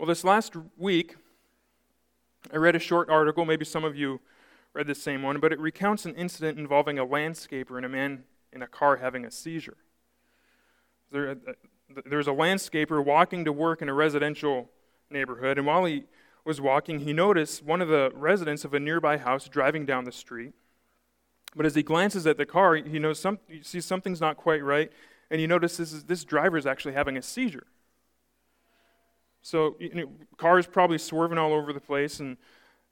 Well, this last week, I read a short article, maybe some of you read the same one, but it recounts an incident involving a landscaper and a man in a car having a seizure. There, uh, there's a landscaper walking to work in a residential neighborhood, and while he was walking, he noticed one of the residents of a nearby house driving down the street. But as he glances at the car, he knows some, he sees something's not quite right, and he notices this driver is actually having a seizure. So, you know, cars probably swerving all over the place, and,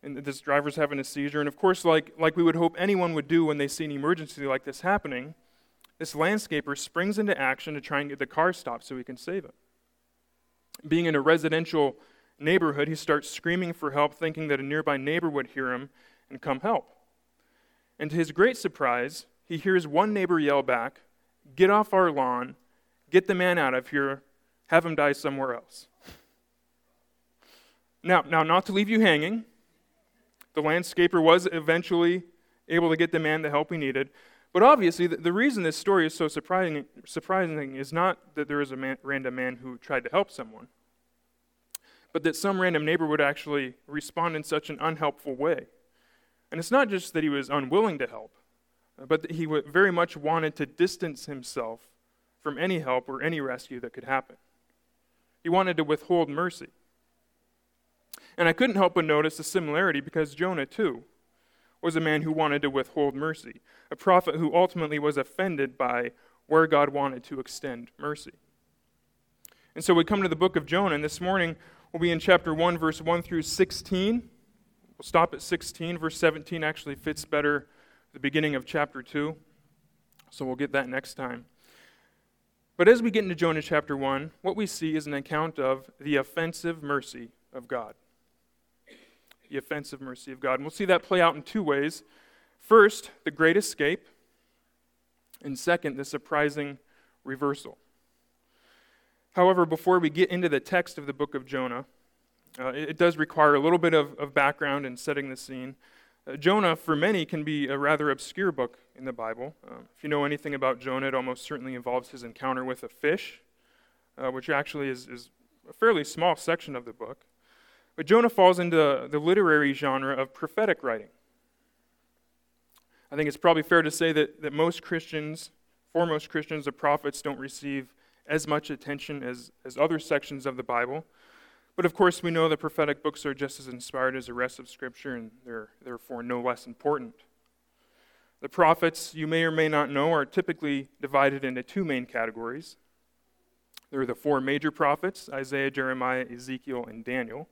and this driver's having a seizure. And of course, like, like we would hope anyone would do when they see an emergency like this happening, this landscaper springs into action to try and get the car stopped so he can save it. Being in a residential neighborhood, he starts screaming for help, thinking that a nearby neighbor would hear him and come help. And to his great surprise, he hears one neighbor yell back, Get off our lawn, get the man out of here, have him die somewhere else. Now, now, not to leave you hanging, the landscaper was eventually able to get the man the help he needed. But obviously, the, the reason this story is so surprising, surprising is not that there is a man, random man who tried to help someone but that some random neighbor would actually respond in such an unhelpful way. And it's not just that he was unwilling to help, but that he very much wanted to distance himself from any help or any rescue that could happen. He wanted to withhold mercy. And I couldn't help but notice a similarity because Jonah, too, was a man who wanted to withhold mercy, a prophet who ultimately was offended by where God wanted to extend mercy. And so we come to the book of Jonah, and this morning We'll be in chapter 1, verse 1 through 16. We'll stop at 16. Verse 17 actually fits better the beginning of chapter 2. So we'll get that next time. But as we get into Jonah chapter 1, what we see is an account of the offensive mercy of God. The offensive mercy of God. And we'll see that play out in two ways. First, the great escape. And second, the surprising reversal. However, before we get into the text of the book of Jonah, uh, it, it, does require a little bit of, of background and setting the scene. Uh, Jonah, for many, can be a rather obscure book in the Bible. Uh, if you know anything about Jonah, it almost certainly involves his encounter with a fish, uh, which actually is, is a fairly small section of the book. But Jonah falls into the literary genre of prophetic writing. I think it's probably fair to say that, that most Christians, foremost Christians, the prophets, don't receive as much attention as, as other sections of the Bible. But of course, we know the prophetic books are just as inspired as the rest of Scripture, and they're therefore no less important. The prophets, you may or may not know, are typically divided into two main categories. There are the four major prophets Isaiah, Jeremiah, Ezekiel, and Daniel.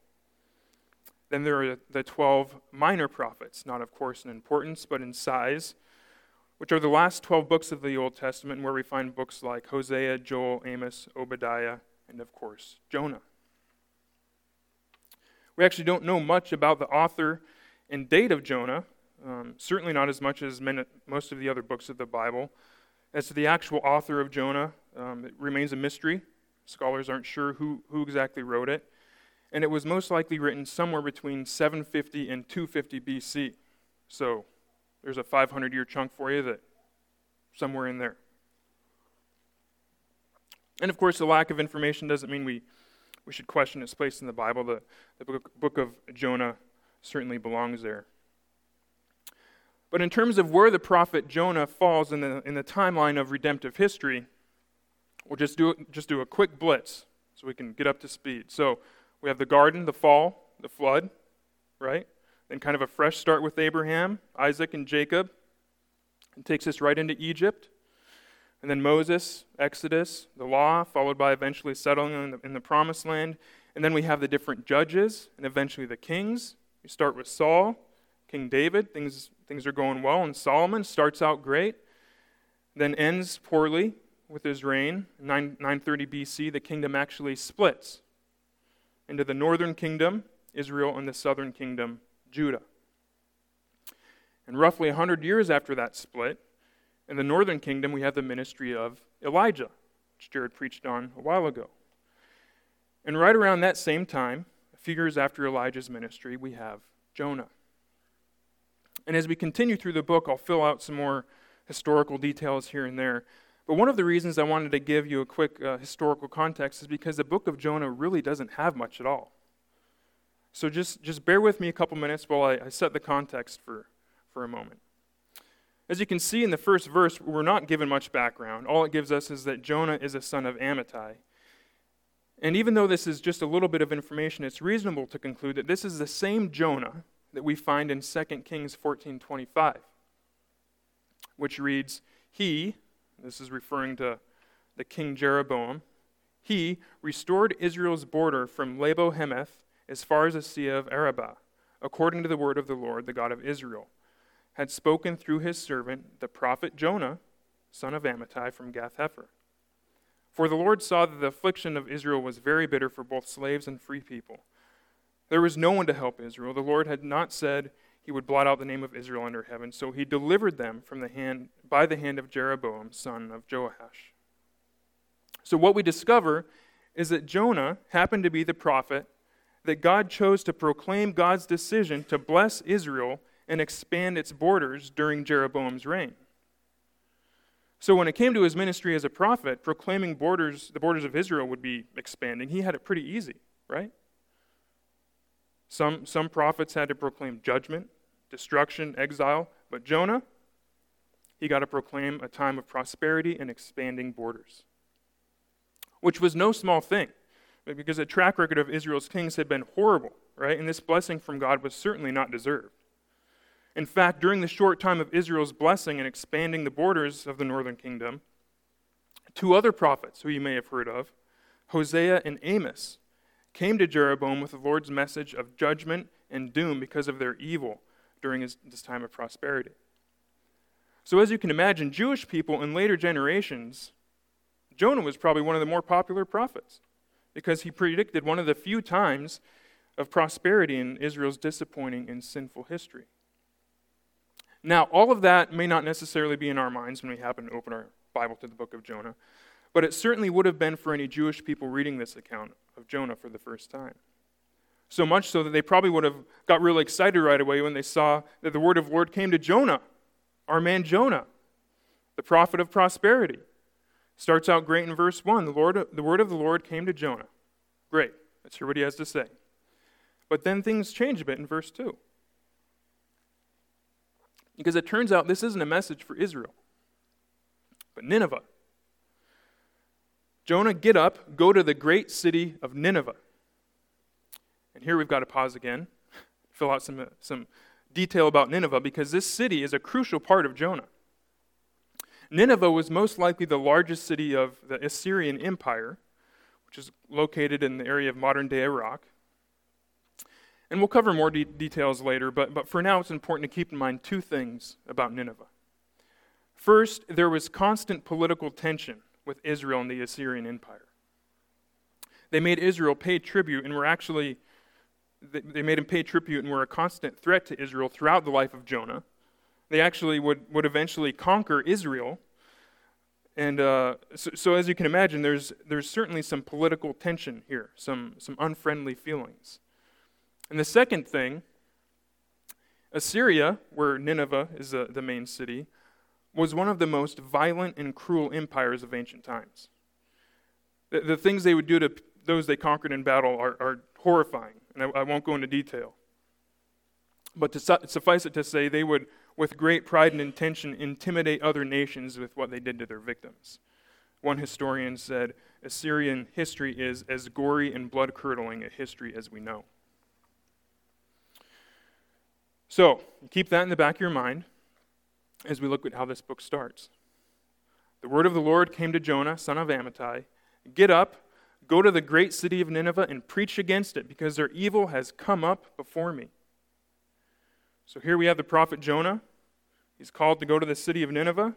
Then there are the 12 minor prophets, not, of course, in importance, but in size which are the last 12 books of the Old Testament, where we find books like Hosea, Joel, Amos, Obadiah, and of course, Jonah. We actually don't know much about the author and date of Jonah, um, certainly not as much as most of the other books of the Bible. As to the actual author of Jonah, um, it remains a mystery. Scholars aren't sure who, who exactly wrote it. And it was most likely written somewhere between 750 and 250 BC. So, there's a 500 year chunk for you that somewhere in there. And of course, the lack of information doesn't mean we, we should question its place in the Bible. The, the book, book of Jonah certainly belongs there. But in terms of where the prophet Jonah falls in the, in the timeline of redemptive history, we'll just do, just do a quick blitz so we can get up to speed. So we have the garden, the fall, the flood, right? Then, kind of a fresh start with Abraham, Isaac, and Jacob. It takes us right into Egypt. And then Moses, Exodus, the law, followed by eventually settling in the, in the promised land. And then we have the different judges and eventually the kings. We start with Saul, King David. Things, things are going well. And Solomon starts out great, then ends poorly with his reign. 9, 930 BC, the kingdom actually splits into the northern kingdom, Israel, and the southern kingdom, Judah. And roughly 100 years after that split, in the northern kingdom, we have the ministry of Elijah, which Jared preached on a while ago. And right around that same time, a few years after Elijah's ministry, we have Jonah. And as we continue through the book, I'll fill out some more historical details here and there. But one of the reasons I wanted to give you a quick uh, historical context is because the book of Jonah really doesn't have much at all. So just, just bear with me a couple minutes while I, I set the context for, for a moment. As you can see in the first verse, we're not given much background. All it gives us is that Jonah is a son of Amittai. And even though this is just a little bit of information, it's reasonable to conclude that this is the same Jonah that we find in 2 Kings 14:25, which reads, "He, this is referring to the king Jeroboam, he restored Israel's border from Labo Hamath as far as the Sea of Arabah, according to the word of the Lord, the God of Israel, had spoken through his servant, the prophet Jonah, son of Amittai from Gath Hepher. For the Lord saw that the affliction of Israel was very bitter for both slaves and free people. There was no one to help Israel. The Lord had not said he would blot out the name of Israel under heaven, so he delivered them from the hand by the hand of Jeroboam, son of Joash. So what we discover is that Jonah happened to be the prophet that God chose to proclaim God's decision to bless Israel and expand its borders during Jeroboam's reign. So when it came to his ministry as a prophet, proclaiming borders, the borders of Israel would be expanding, he had it pretty easy, right? Some, some prophets had to proclaim judgment, destruction, exile, but Jonah, he got to proclaim a time of prosperity and expanding borders, which was no small thing, because the track record of Israel's kings had been horrible, right? And this blessing from God was certainly not deserved. In fact, during the short time of Israel's blessing and expanding the borders of the northern kingdom, two other prophets who you may have heard of, Hosea and Amos, came to Jeroboam with the Lord's message of judgment and doom because of their evil during his, this time of prosperity. So, as you can imagine, Jewish people in later generations, Jonah was probably one of the more popular prophets because he predicted one of the few times of prosperity in Israel's disappointing and sinful history. Now, all of that may not necessarily be in our minds when we happen to open our Bible to the book of Jonah, but it certainly would have been for any Jewish people reading this account of Jonah for the first time. So much so that they probably would have got really excited right away when they saw that the word of the Lord came to Jonah, our man Jonah, the prophet of prosperity. Starts out great in verse 1. The, Lord, the word of the Lord came to Jonah. Great. Let's hear what he has to say. But then things change a bit in verse 2. Because it turns out this isn't a message for Israel, but Nineveh. Jonah, get up, go to the great city of Nineveh. And here we've got to pause again, fill out some, some detail about Nineveh, because this city is a crucial part of Jonah. Nineveh was most likely the largest city of the Assyrian Empire, which is located in the area of modern day Iraq. And we'll cover more de- details later, but, but for now it's important to keep in mind two things about Nineveh. First, there was constant political tension with Israel and the Assyrian Empire. They made Israel pay tribute and were actually, they made him pay tribute and were a constant threat to Israel throughout the life of Jonah. They actually would, would eventually conquer Israel. And uh, so, so, as you can imagine, there's, there's certainly some political tension here, some, some unfriendly feelings. And the second thing, Assyria, where Nineveh is the, the main city, was one of the most violent and cruel empires of ancient times. The, the things they would do to those they conquered in battle are, are horrifying, and I, I, won't go into detail. But to su- suffice it to say, they would, with great pride and intention, intimidate other nations with what they did to their victims. One historian said Assyrian history is as gory and blood curdling a history as we know. So, keep that in the back of your mind as we look at how this book starts. The word of the Lord came to Jonah, son of Amittai Get up, go to the great city of Nineveh, and preach against it, because their evil has come up before me. So here we have the prophet Jonah. He's called to go to the city of Nineveh,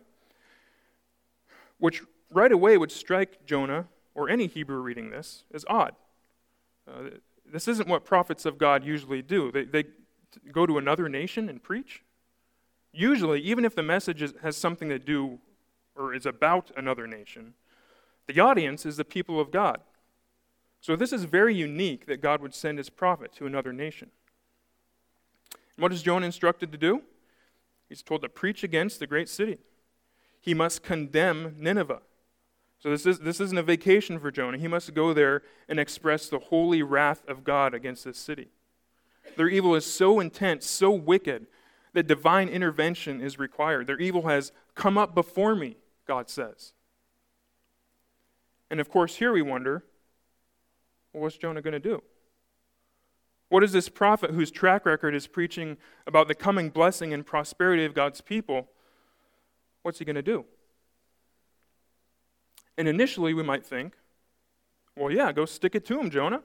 which right away would strike Jonah, or any Hebrew reading this, as odd. Uh, this isn't what prophets of God usually do. They, they go to another nation and preach? Usually, even if the message is, has something to do or is about another nation, the audience is the people of God. So this is very unique that God would send his prophet to another nation. And what is Jonah instructed to do? He's told to preach against the great city. He must condemn Nineveh. So this, is, this isn't a vacation for Jonah. He must go there and express the holy wrath of God against this city. Their evil is so intense, so wicked, that divine intervention is required. Their evil has come up before me, God says. And of course, here we wonder well, what's Jonah going to do? What is this prophet whose track record is preaching about the coming blessing and prosperity of God's people? What's he going to do? And initially, we might think, well, yeah, go stick it to him, Jonah.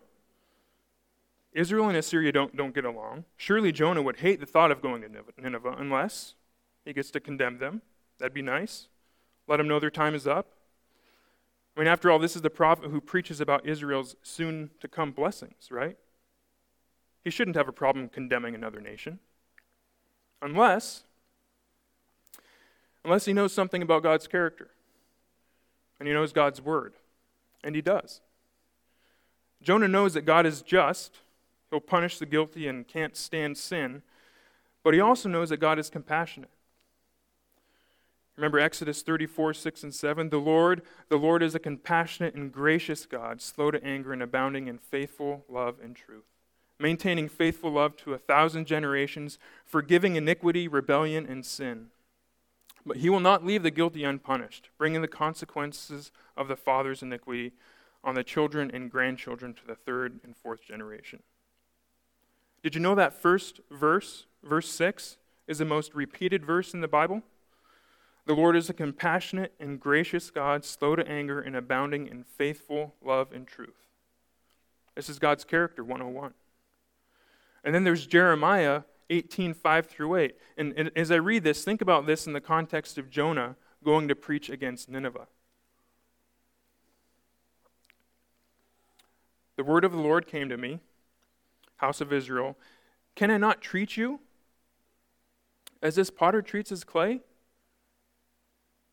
Israel and Assyria don't, don't get along. Surely Jonah would hate the thought of going to Nineveh unless he gets to condemn them. That'd be nice. Let them know their time is up. I mean, after all, this is the prophet who preaches about Israel's soon to come blessings, right? He shouldn't have a problem condemning another nation. Unless, unless he knows something about God's character and he knows God's word. And he does. Jonah knows that God is just, he'll punish the guilty and can't stand sin, but he also knows that God is compassionate. Remember Exodus 34, 6 and 7? The Lord, the Lord is a compassionate and gracious God, slow to anger and abounding in faithful love and truth, maintaining faithful love to a thousand generations, forgiving iniquity, rebellion, and sin. But he will not leave the guilty unpunished, bringing the consequences of the father's iniquity on the children and grandchildren to the third and fourth generation. Did you know that first verse, verse 6, is the most repeated verse in the Bible? The Lord is a compassionate and gracious God, slow to anger and abounding in faithful love and truth. This is God's character 101. And then there's Jeremiah 18, 5 through 8. And, and as I read this, think about this in the context of Jonah going to preach against Nineveh. The word of the Lord came to me, house of Israel. Can I not treat you as this potter treats his clay?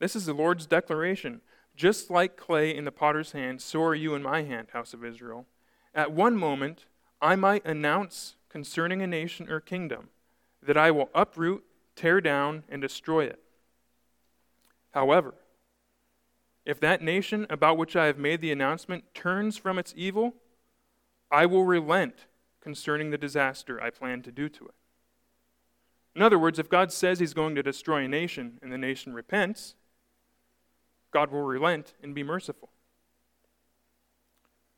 This is the Lord's declaration. Just like clay in the potter's hand, so are you in my hand, house of Israel. At one moment, I might announce concerning a nation or kingdom that I will uproot, tear down, and destroy it. However, if that nation about which I have made the announcement turns from its evil, I will relent concerning the disaster I plan to do to it. In other words, if God says he's going to destroy a nation and the nation repents, God will relent and be merciful.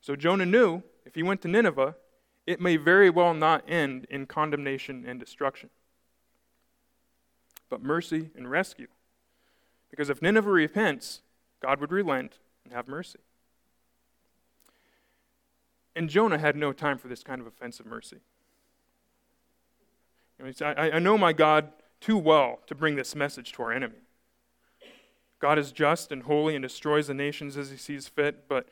So Jonah knew if he went to Nineveh, it may very well not end in condemnation and destruction, but mercy and rescue. Because if Nineveh repents, God would relent and have mercy. And Jonah had no time for this kind of offensive mercy. I, I know my God too well to bring this message to our enemy. God is just and holy and destroys the nations as he sees fit, but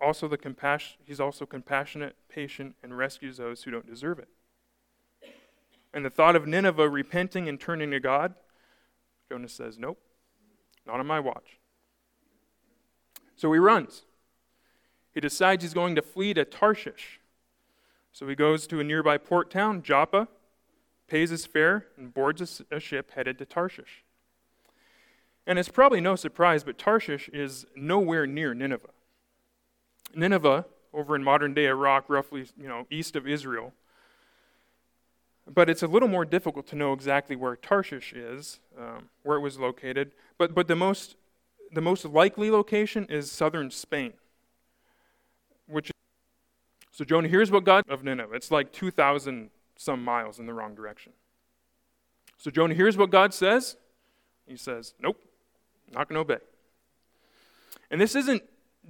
also the compassion, he's also compassionate, patient, and rescues those who don't deserve it. And the thought of Nineveh repenting and turning to God, Jonah says, Nope, not on my watch. So he runs. He decides he's going to flee to Tarshish. So he goes to a nearby port town, Joppa, pays his fare, and boards a ship headed to Tarshish. And it's probably no surprise, but Tarshish is nowhere near Nineveh. Nineveh, over in modern day Iraq, roughly you know, east of Israel. But it's a little more difficult to know exactly where Tarshish is, um, where it was located. But, but the, most, the most likely location is southern Spain. Which, so, Jonah, here's what God of Nineveh. It's like 2,000 some miles in the wrong direction. So, Jonah, here's what God says. He says, Nope, not going to obey. And this isn't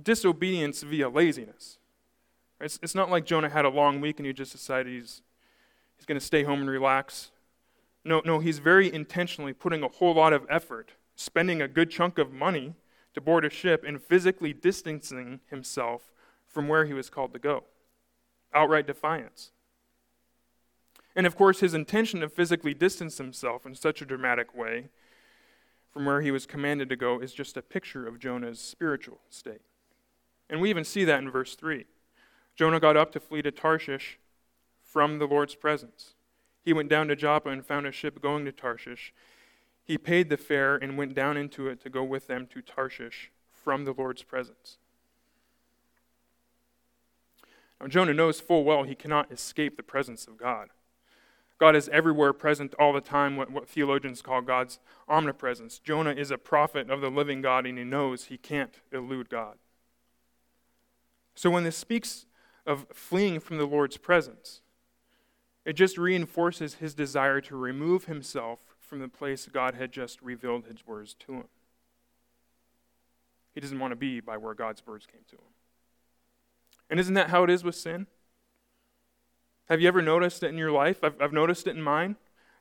disobedience via laziness. It's, it's not like Jonah had a long week and he just decided he's, he's going to stay home and relax. No, no, he's very intentionally putting a whole lot of effort, spending a good chunk of money to board a ship and physically distancing himself from where he was called to go. Outright defiance. And of course, his intention to physically distance himself in such a dramatic way from where he was commanded to go is just a picture of Jonah's spiritual state. And we even see that in verse 3. Jonah got up to flee to Tarshish from the Lord's presence. He went down to Joppa and found a ship going to Tarshish. He paid the fare and went down into it to go with them to Tarshish from the Lord's presence. Now, Jonah knows full well he cannot escape the presence of God. God is everywhere present all the time, what, what theologians call God's omnipresence. Jonah is a prophet of the living God, and he knows he can't elude God. So when this speaks of fleeing from the Lord's presence, it just reinforces his desire to remove himself from the place God had just revealed his words to him. He doesn't want to be by where God's words came to him. And isn't that how it is with sin? Have you ever noticed it in your life? I've, I've noticed it in mine.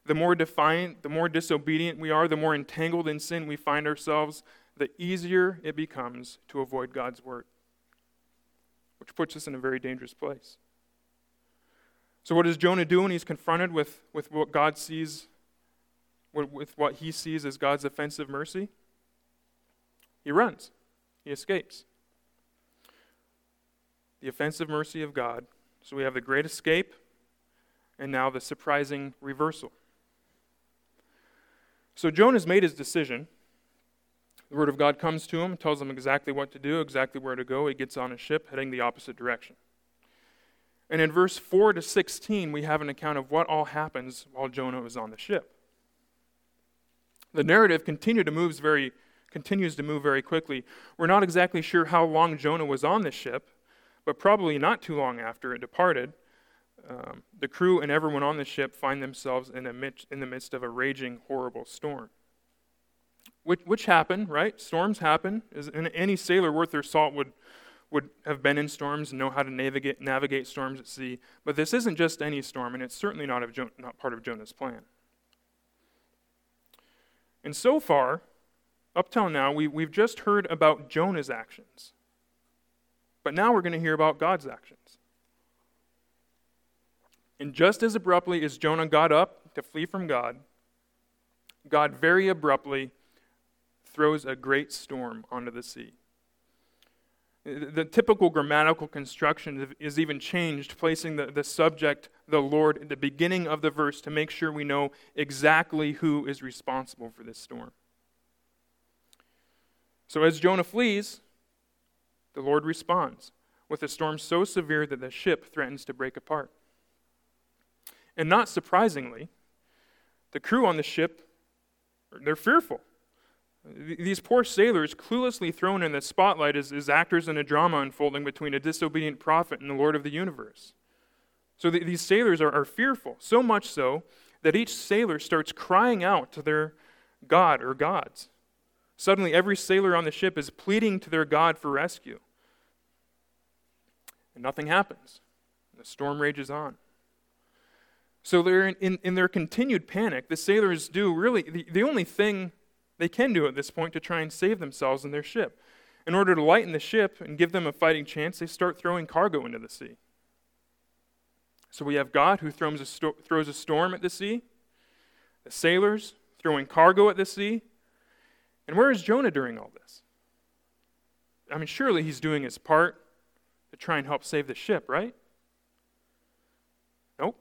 The more defiant, the more disobedient we are, the more entangled in sin we find ourselves, the easier it becomes to avoid God's word, which puts us in a very dangerous place. So, what does Jonah do when he's confronted with, with what God sees, with what he sees as God's offensive mercy? He runs, he escapes. The offensive mercy of God so we have the great escape and now the surprising reversal. So Jonah's made his decision. The word of God comes to him, tells him exactly what to do, exactly where to go. He gets on a ship heading the opposite direction. And in verse 4 to 16, we have an account of what all happens while Jonah was on the ship. The narrative continued to moves very, continues to move very quickly. We're not exactly sure how long Jonah was on the ship, but probably not too long after it departed, um, the crew and everyone on the ship find themselves in, midst, in the midst of a raging, horrible storm. Which, which happen, right? Storms happen. Any sailor worth their salt would, would have been in storms and know how to navigate, navigate storms at sea. But this isn't just any storm, and it's certainly not, of jo- not part of Jonah's plan. And so far, up till now, we, we've just heard about Jonah's actions. But now we're going to hear about God's actions. And just as abruptly as Jonah got up to flee from God, God very abruptly throws a great storm onto the sea. The typical grammatical construction is even changed, placing the, the subject, the Lord, at the beginning of the verse to make sure we know exactly who is responsible for this storm. So as Jonah flees, the Lord responds with a storm so severe that the ship threatens to break apart. And not surprisingly, the crew on the ship, they're fearful. These poor sailors, cluelessly thrown in the spotlight as, as actors in a drama unfolding between a disobedient prophet and the Lord of the universe. So the, these sailors are, are fearful, so much so that each sailor starts crying out to their God or gods. Suddenly, every sailor on the ship is pleading to their God for rescue. And nothing happens. The storm rages on. So they're in, in, in, their continued panic. The sailors do really the, the only thing they can do at this point to try and save themselves and their ship. In order to lighten the ship and give them a fighting chance, they start throwing cargo into the sea. So we have God who throws a, sto- throws a storm at the sea, the sailors throwing cargo at the sea, and where is Jonah during all this? I mean, surely he's doing his part to try and help save the ship, right? Nope.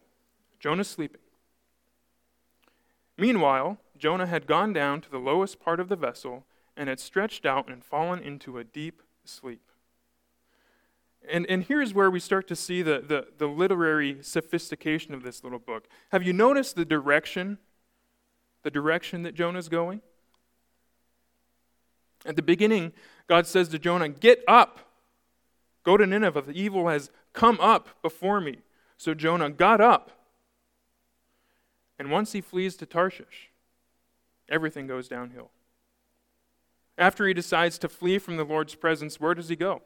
Jonah's sleeping. Meanwhile, Jonah had gone down to the lowest part of the vessel and had stretched out and fallen into a deep sleep. And, and here's where we start to see the, the, the literary sophistication of this little book. Have you noticed the direction, the direction that Jonah's going? At the beginning, God says to Jonah, Get up, go to Nineveh. The evil has come up before me. So Jonah got up. And once he flees to Tarshish, everything goes downhill. After he decides to flee from the Lord's presence, where does he go?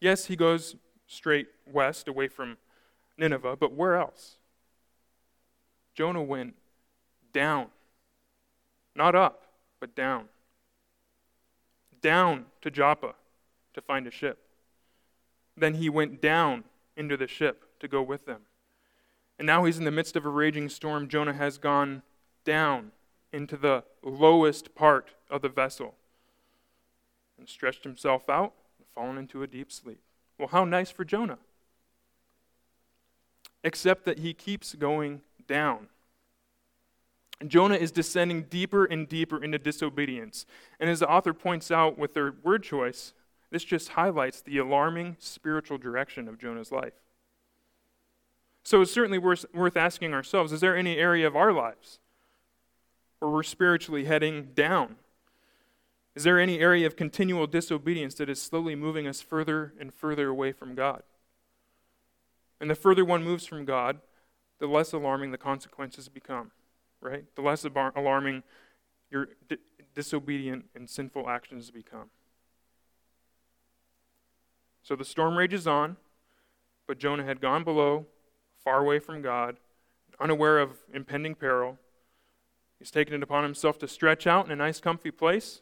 Yes, he goes straight west away from Nineveh, but where else? Jonah went down. Not up, but down down to Joppa to find a ship. Then he went down into the ship to go with them. And now he's in the midst of a raging storm. Jonah has gone down into the lowest part of the vessel and stretched himself out and fallen into a deep sleep. Well, how nice for Jonah. Except that he keeps going down. Jonah is descending deeper and deeper into disobedience. And as the author points out with their word choice, this just highlights the alarming spiritual direction of Jonah's life. So it's certainly worth, worth asking ourselves is there any area of our lives where we're spiritually heading down? Is there any area of continual disobedience that is slowly moving us further and further away from God? And the further one moves from God, the less alarming the consequences become, right? The less alarming your di- disobedient and sinful actions become. So the storm rages on, but Jonah had gone below, far away from God, unaware of impending peril. He's taken it upon himself to stretch out in a nice, comfy place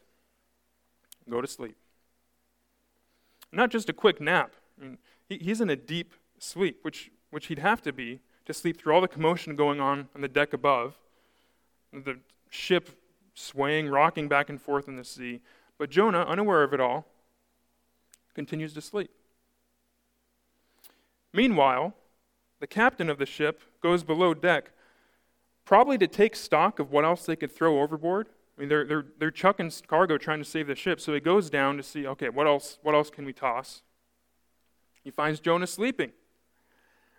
and go to sleep. Not just a quick nap. I mean, he, he's in a deep sleep, which, which he'd have to be to sleep through all the commotion going on on the deck above, the ship swaying, rocking back and forth in the sea. But Jonah, unaware of it all, continues to sleep. Meanwhile, the captain of the ship goes below deck, probably to take stock of what else they could throw overboard. I mean, they're, they're, they're chucking cargo trying to save the ship, so he goes down to see, okay, what else, what else can we toss? He finds Jonah sleeping.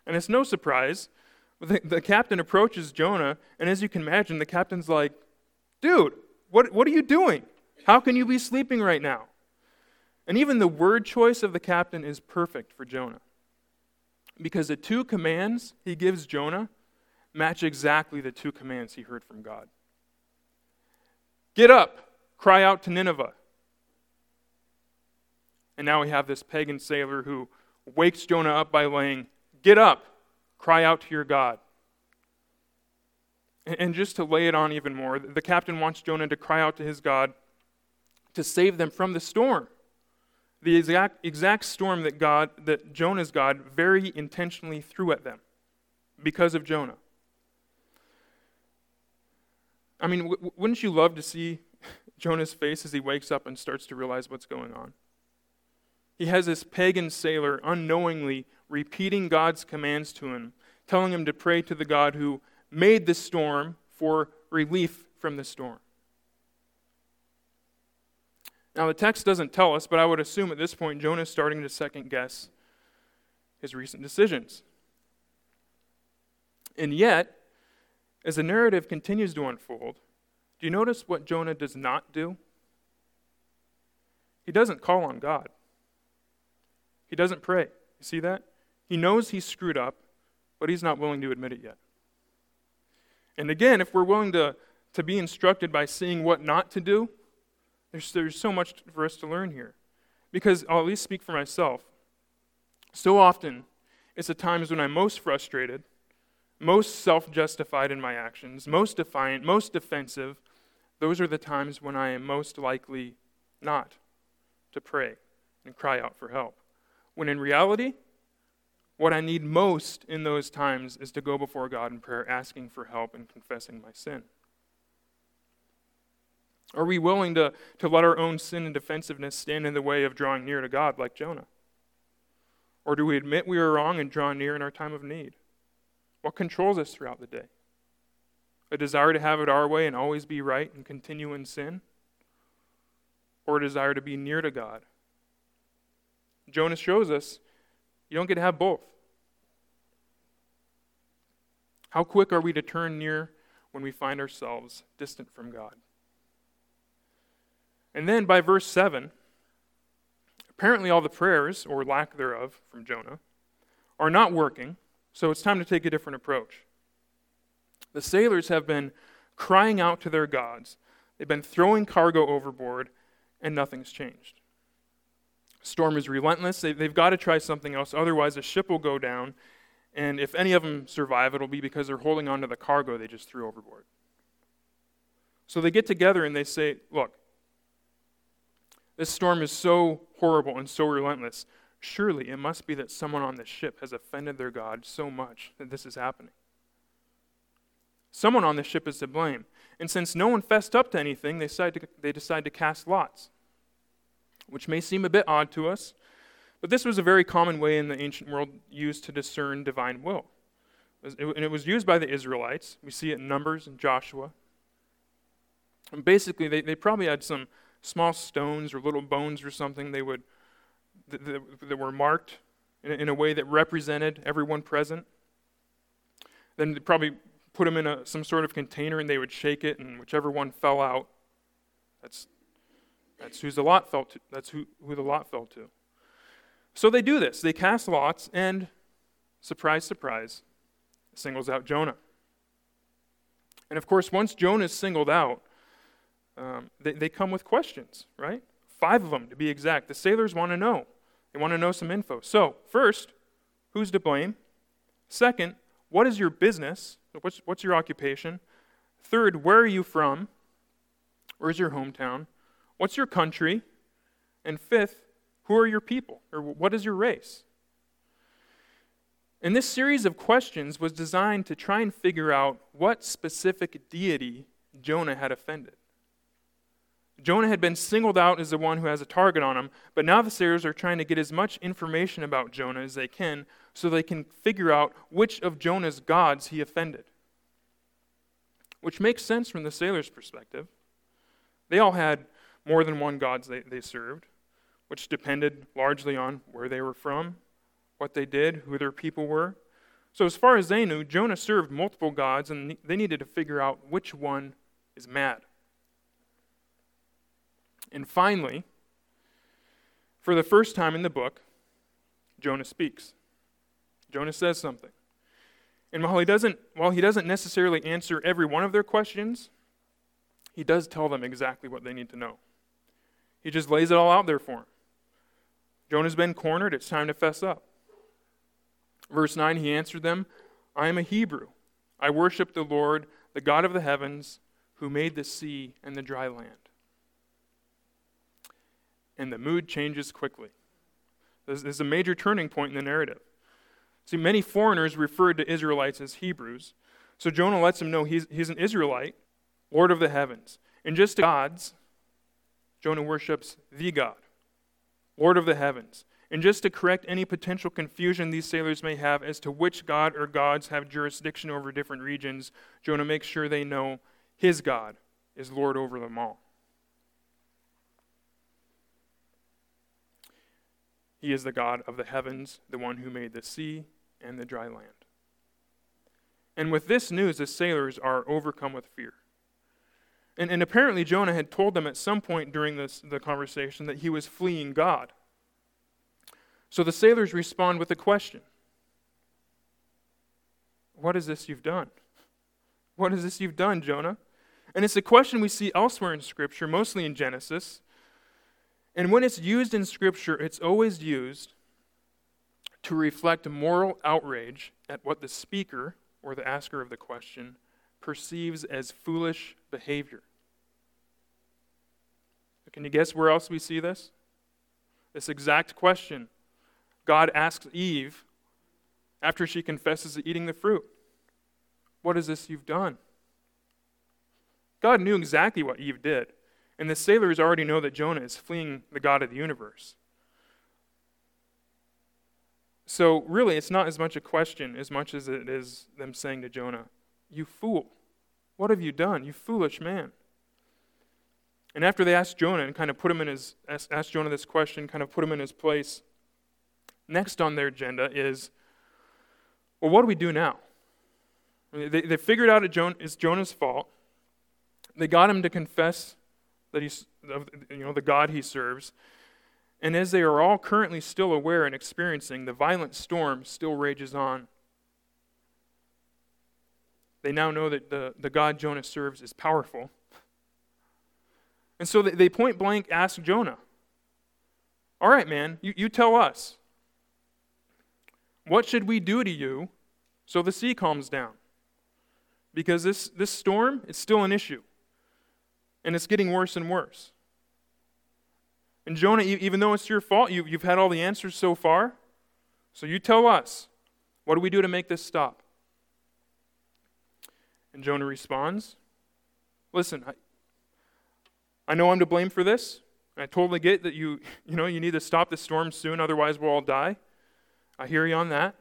And it's no surprise. The, the captain approaches Jonah, and as you can imagine, the captain's like, dude, what, what are you doing? How can you be sleeping right now? And even the word choice of the captain is perfect for Jonah. Because the two commands he gives Jonah match exactly the two commands he heard from God Get up, cry out to Nineveh. And now we have this pagan sailor who wakes Jonah up by laying, Get up, cry out to your God. And just to lay it on even more, the captain wants Jonah to cry out to his God to save them from the storm. The exact, exact storm that God, that Jonah's God very intentionally threw at them because of Jonah. I mean, w- wouldn't you love to see Jonah's face as he wakes up and starts to realize what's going on? He has this pagan sailor unknowingly repeating God's commands to him, telling him to pray to the God who made the storm for relief from the storm. Now, the text doesn't tell us, but I would assume at this point Jonah is starting to second guess his recent decisions. And yet, as the narrative continues to unfold, do you notice what Jonah does not do? He doesn't call on God. He doesn't pray. You see that? He knows he's screwed up, but he's not willing to admit it yet. And again, if we're willing to, to be instructed by seeing what not to do, there's, there's so much for us to learn here. Because I'll at least speak for myself. So often, it's the times when I'm most frustrated, most self justified in my actions, most defiant, most defensive. Those are the times when I am most likely not to pray and cry out for help. When in reality, what I need most in those times is to go before God in prayer, asking for help and confessing my sin. Are we willing to, to let our own sin and defensiveness stand in the way of drawing near to God like Jonah? Or do we admit we are wrong and draw near in our time of need? What controls us throughout the day? A desire to have it our way and always be right and continue in sin? Or a desire to be near to God? Jonah shows us you don't get to have both. How quick are we to turn near when we find ourselves distant from God? And then by verse 7, apparently all the prayers, or lack thereof, from Jonah, are not working, so it's time to take a different approach. The sailors have been crying out to their gods, they've been throwing cargo overboard, and nothing's changed storm is relentless. They, have got to try something else, otherwise, the ship will go down. And if any of them survive, it'll be because they're holding on to the cargo they just threw overboard. So they get together and they say, Look, this storm is so horrible and so relentless. Surely it must be that someone on this ship has offended their God so much that this is happening. Someone on the ship is to blame. And since no one fessed up to anything, they decide to, they decide to cast lots which may seem a bit odd to us, but this was a very common way in the ancient world used to discern divine will. And it was used by the Israelites. We see it in Numbers and Joshua. And basically, they, they probably had some small stones or little bones or something they would, that, that, that were marked in, in a way that represented everyone present. Then they'd probably put them in a, some sort of container and they would shake it, and whichever one fell out, that's, that's, who's the lot fell to, that's who, who the lot fell to. So they do this. They cast lots, and surprise, surprise, singles out Jonah. And of course, once Jonah is singled out, um, they, they come with questions, right? Five of them to be exact. The sailors want to know. They want to know some info. So, first, who's to blame? Second, what is your business? What's, what's your occupation? Third, where are you from? Where's your hometown? What's your country? And fifth, who are your people? Or what is your race? And this series of questions was designed to try and figure out what specific deity Jonah had offended. Jonah had been singled out as the one who has a target on him, but now the sailors are trying to get as much information about Jonah as they can so they can figure out which of Jonah's gods he offended. Which makes sense from the sailors' perspective. They all had more than one gods they, they served, which depended largely on where they were from, what they did, who their people were. So, as far as they knew, Jonah served multiple gods, and they needed to figure out which one is mad. And finally, for the first time in the book, Jonah speaks. Jonah says something. And while he doesn't, while he doesn't necessarily answer every one of their questions, he does tell them exactly what they need to know. He just lays it all out there for them. Jonah's been cornered, it's time to fess up. Verse 9, he answered them, I am a Hebrew. I worship the Lord, the God of the heavens, who made the sea and the dry land and the mood changes quickly. This, is a major turning point in the narrative. See, many foreigners referred to Israelites as Hebrews. So Jonah lets them know he's, he's an Israelite, Lord of the heavens. And just gods, Jonah worships the God, Lord of the heavens. And just to correct any potential confusion these sailors may have as to which God or gods have jurisdiction over different regions, Jonah makes sure they know his God is Lord over them all. He is the God of the heavens, the one who made the sea and the dry land. And with this news, the sailors are overcome with fear. And, and apparently, Jonah had told them at some point during this, the conversation that he was fleeing God. So the sailors respond with a question What is this you've done? What is this you've done, Jonah? And it's a question we see elsewhere in Scripture, mostly in Genesis. And when it's used in Scripture, it's always used to reflect moral outrage at what the speaker or the asker of the question perceives as foolish behavior. Can you guess where else we see this? This exact question God asks Eve after she confesses to eating the fruit What is this you've done? God knew exactly what Eve did. And the sailors already know that Jonah is fleeing the God of the universe. So, really, it's not as much a question as much as it is them saying to Jonah, You fool, what have you done, you foolish man? And after they asked Jonah and kind of put him in his, asked Jonah this question, kind of put him in his place, next on their agenda is, Well, what do we do now? They, they figured out it's Jonah's fault. They got him to confess that he's, you know, the God he serves. And as they are all currently still aware and experiencing, the violent storm still rages on. They now know that the, the God Jonah serves is powerful. And so they, they point blank ask Jonah, All right, man, you, you tell us. What should we do to you so the sea calms down? Because this, this storm is still an issue and it's getting worse and worse. And Jonah, even though it's your fault, you, you've had all the answers so far. So you tell us, what do we do to make this stop? And Jonah responds, Listen, I, I know I'm to blame for this. I totally get that you, you know, you need to stop the storm soon, otherwise we'll all die. I hear you on that.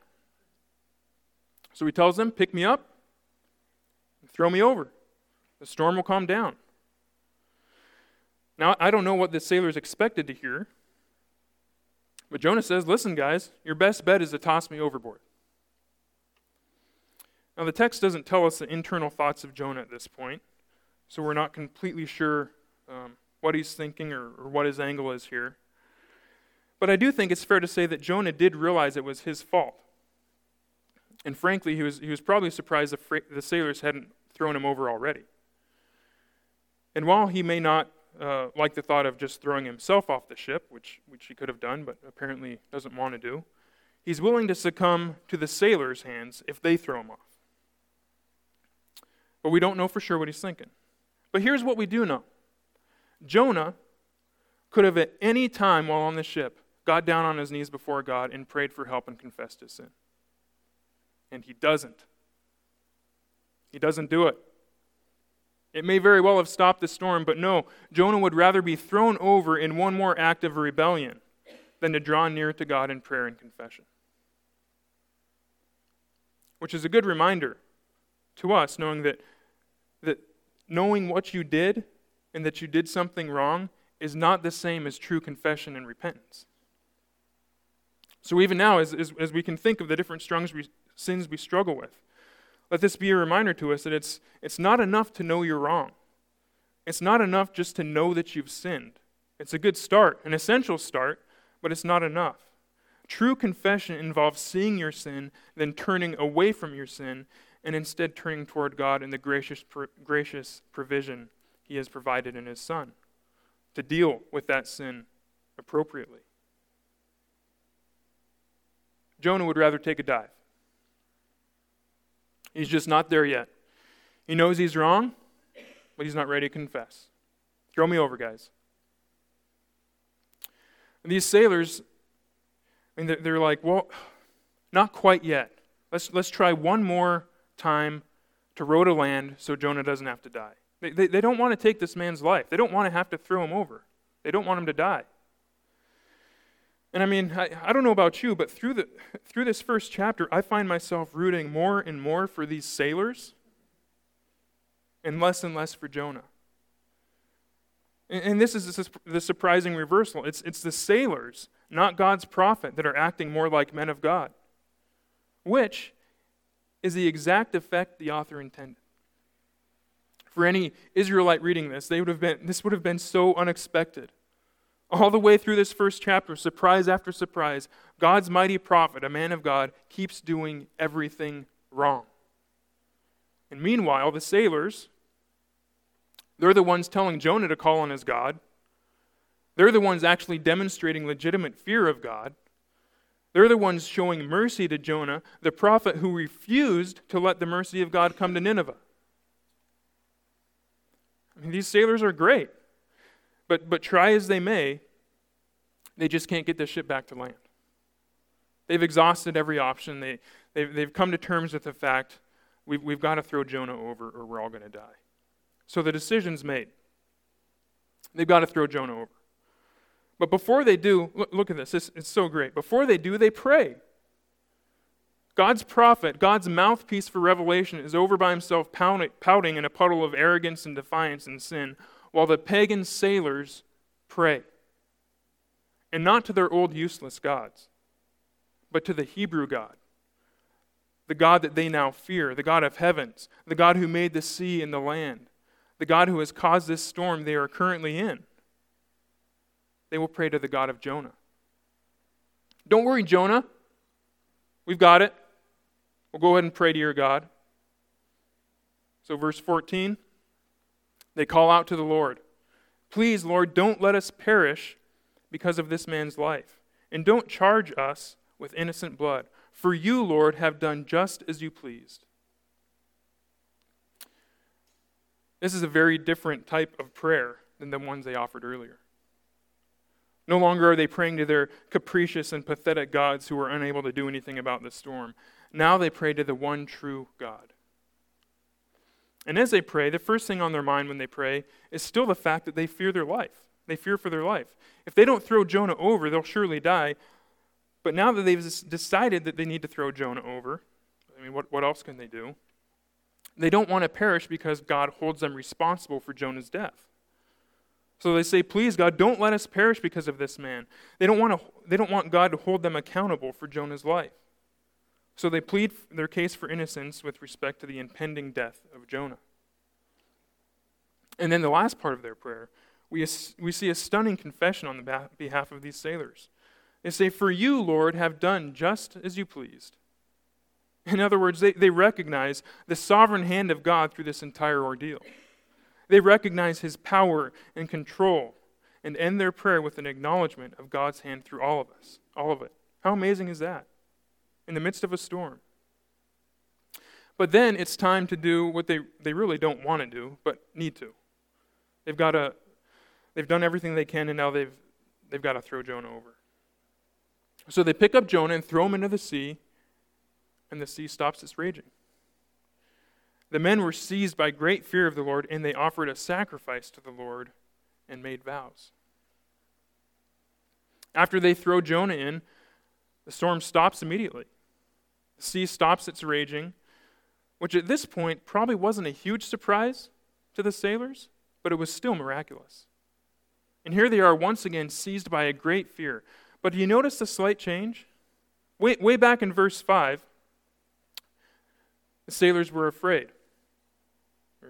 So he tells them, Pick me up, throw me over. The storm will calm down. Now, I don't know what the sailors expected to hear, but Jonah says, Listen, guys, your best bet is to toss me overboard. Now, the text doesn't tell us the internal thoughts of Jonah at this point, so we're not completely sure um, what he's thinking or, or what his angle is here. But I do think it's fair to say that Jonah did realize it was his fault. And frankly, he was, he was probably surprised the, the sailors hadn't thrown him over already. And while he may not uh, like the thought of just throwing himself off the ship, which, which he could have done, but apparently doesn't want to do, he's willing to succumb to the sailors' hands if they throw him off. But we don't know for sure what he's thinking. But here's what we do know Jonah could have at any time while on the ship got down on his knees before God and prayed for help and confessed his sin. And he doesn't. He doesn't do it. It may very well have stopped the storm, but no, Jonah would rather be thrown over in one more act of rebellion than to draw near to God in prayer and confession. Which is a good reminder to us, knowing that, that knowing what you did and that you did something wrong is not the same as true confession and repentance. So, even now, as, as, as we can think of the different we, sins we struggle with, let this be a reminder to us that it's, it's not enough to know you're wrong. It's not enough just to know that you've sinned. It's a good start, an essential start, but it's not enough. True confession involves seeing your sin, then turning away from your sin, and instead turning toward God and the gracious, gracious provision He has provided in His Son to deal with that sin appropriately. Jonah would rather take a dive. He's just not there yet. He knows he's wrong, but he's not ready to confess. Throw me over, guys. And these sailors, I mean, they're like, well, not quite yet. Let's, let's try one more time to row to land so Jonah doesn't have to die. They, they, they don't want to take this man's life. They don't want to have to throw him over. They don't want him to die. And I mean, I, I don't know about you, but through, the, through this first chapter, I find myself rooting more and more for these sailors and less and less for Jonah. And, and this is the surprising reversal it's, it's the sailors, not God's prophet, that are acting more like men of God, which is the exact effect the author intended. For any Israelite reading this, they would have been, this would have been so unexpected. All the way through this first chapter, surprise after surprise, God's mighty prophet, a man of God, keeps doing everything wrong. And meanwhile, the sailors, they're the ones telling Jonah to call on his God. They're the ones actually demonstrating legitimate fear of God. They're the ones showing mercy to Jonah, the prophet who refused to let the mercy of God come to Nineveh. I mean, these sailors are great. But, but try as they may, they just can't get the ship back to land. They've exhausted every option. They, they've, they've come to terms with the fact we've, we've got to throw Jonah over or we're all going to die. So the decision's made. They've got to throw Jonah over. But before they do, look, at this. It's so great. Before they do, they pray. God's prophet, God's mouthpiece for revelation, is over by himself pouting in a puddle of arrogance and defiance and sin while the pagan sailors pray. And not to their old useless gods, but to the Hebrew God, the God that they now fear, the God of heavens, the God who made the sea and the land, the God who has caused this storm they are currently in. They will pray to the God of Jonah. Don't worry, Jonah. We've got it. We'll go ahead and pray to your God. So, verse 14. They call out to the Lord Please, Lord, don't let us perish because of this man's life, and don't charge us with innocent blood. For you, Lord, have done just as you pleased. This is a very different type of prayer than the ones they offered earlier. No longer are they praying to their capricious and pathetic gods who are unable to do anything about the storm. Now they pray to the one true God. And as they pray, the first thing on their mind when they pray is still the fact that they fear their life. They fear for their life. If they don't throw Jonah over, they'll surely die. But now that they've decided that they need to throw Jonah over, I mean, what, what else can they do? They don't want to perish because God holds them responsible for Jonah's death. So they say, Please, God, don't let us perish because of this man. They don't want, to, they don't want God to hold them accountable for Jonah's life. So they plead their case for innocence with respect to the impending death of Jonah. And then the last part of their prayer, we, we see a stunning confession on the behalf of these sailors. They say, For you, Lord, have done just as you pleased. In other words, they, they recognize the sovereign hand of God through this entire ordeal. They recognize his power and control and end their prayer with an acknowledgement of God's hand through all of us, all of it. How amazing is that? In the midst of a storm. But then it's time to do what they, they really don't want to do, but need to. They've got to, they've done everything they can, and now they've, they've got to throw Jonah over. So they pick up Jonah and throw him into the sea, and the sea stops its raging. The men were seized by great fear of the Lord, and they offered a sacrifice to the Lord and made vows. After they throw Jonah in, the storm stops immediately. The sea stops its raging, which at this point probably wasn't a huge surprise to the sailors, but it was still miraculous. And here they are once again seized by a great fear. But do you notice the slight change? Way, way back in verse 5, the sailors were afraid.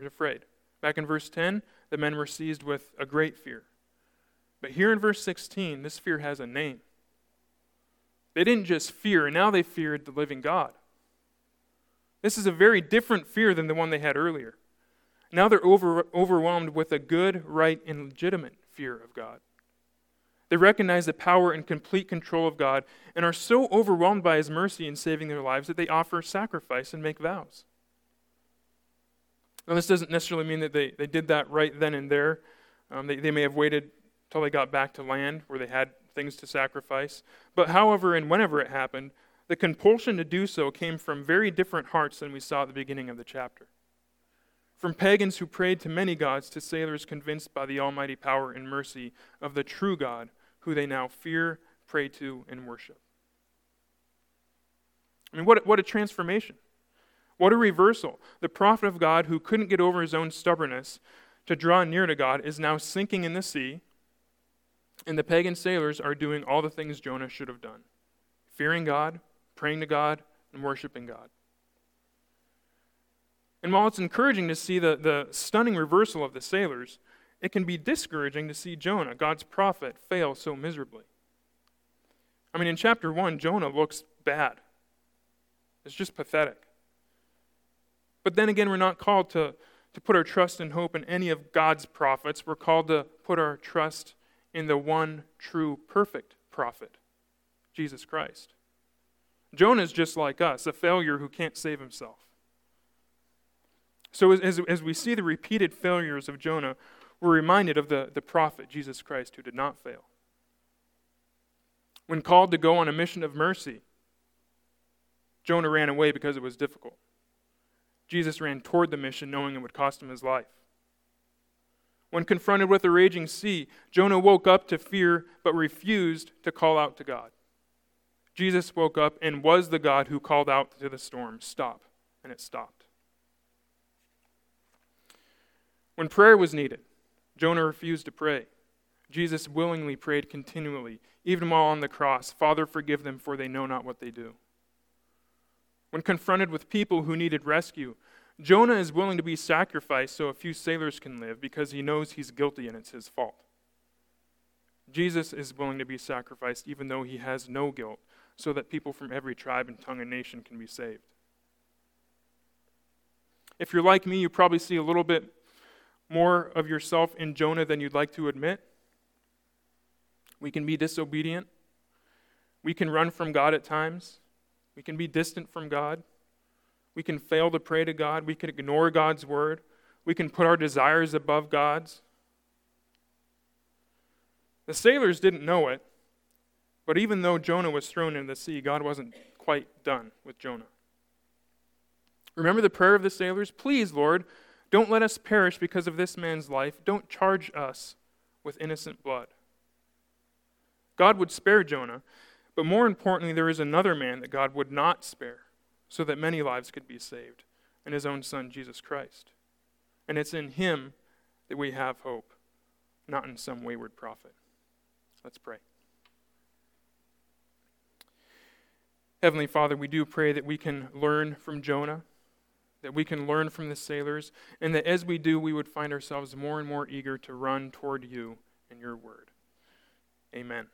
Afraid. Back in verse 10, the men were seized with a great fear. But here in verse 16, this fear has a name. They didn't just fear, and now they feared the living God. This is a very different fear than the one they had earlier. Now they're over, overwhelmed with a good, right, and legitimate fear of God. They recognize the power and complete control of God and are so overwhelmed by His mercy in saving their lives that they offer sacrifice and make vows. Now, this doesn't necessarily mean that they, they did that right then and there. Um, they, they may have waited till they got back to land where they had things to sacrifice. But however and whenever it happened, the compulsion to do so came from very different hearts than we saw at the beginning of the chapter. From pagans who prayed to many gods to sailors convinced by the almighty power and mercy of the true God, who they now fear, pray to, and worship. I mean, what, what a transformation. What a reversal. The prophet of God, who couldn't get over his own stubbornness to draw near to God, is now sinking in the sea, and the pagan sailors are doing all the things Jonah should have done fearing God, praying to God, and worshiping God. And while it's encouraging to see the, the stunning reversal of the sailors, it can be discouraging to see Jonah, God's prophet, fail so miserably. I mean, in chapter 1, Jonah looks bad. It's just pathetic. But then again, we're not called to, to put our trust and hope in any of God's prophets. We're called to put our trust in the one true, perfect prophet, Jesus Christ. Jonah is just like us, a failure who can't save himself. So, as, as we see the repeated failures of Jonah, we're reminded of the, the prophet, Jesus Christ, who did not fail. When called to go on a mission of mercy, Jonah ran away because it was difficult. Jesus ran toward the mission knowing it would cost him his life. When confronted with a raging sea, Jonah woke up to fear but refused to call out to God. Jesus woke up and was the God who called out to the storm, Stop, and it stopped. When prayer was needed, Jonah refused to pray. Jesus willingly prayed continually, even while on the cross Father, forgive them, for they know not what they do. When confronted with people who needed rescue, Jonah is willing to be sacrificed so a few sailors can live because he knows he's guilty and it's his fault. Jesus is willing to be sacrificed even though he has no guilt so that people from every tribe and tongue and nation can be saved. If you're like me, you probably see a little bit more of yourself in Jonah than you'd like to admit. We can be disobedient. We can run from God at times. We can be distant from God. We can fail to pray to God. We can ignore God's word. We can put our desires above God's. The sailors didn't know it, but even though Jonah was thrown into the sea, God wasn't quite done with Jonah. Remember the prayer of the sailors? Please, Lord, don't let us perish because of this man's life. Don't charge us with innocent blood. God would spare Jonah, but more importantly, there is another man that God would not spare so that many lives could be saved, and his own son, Jesus Christ. And it's in him that we have hope, not in some wayward prophet. Let's pray. Heavenly Father, we do pray that we can learn from Jonah, that we can learn from the sailors, and that as we do, we would find ourselves more and more eager to run toward you and your word. Amen.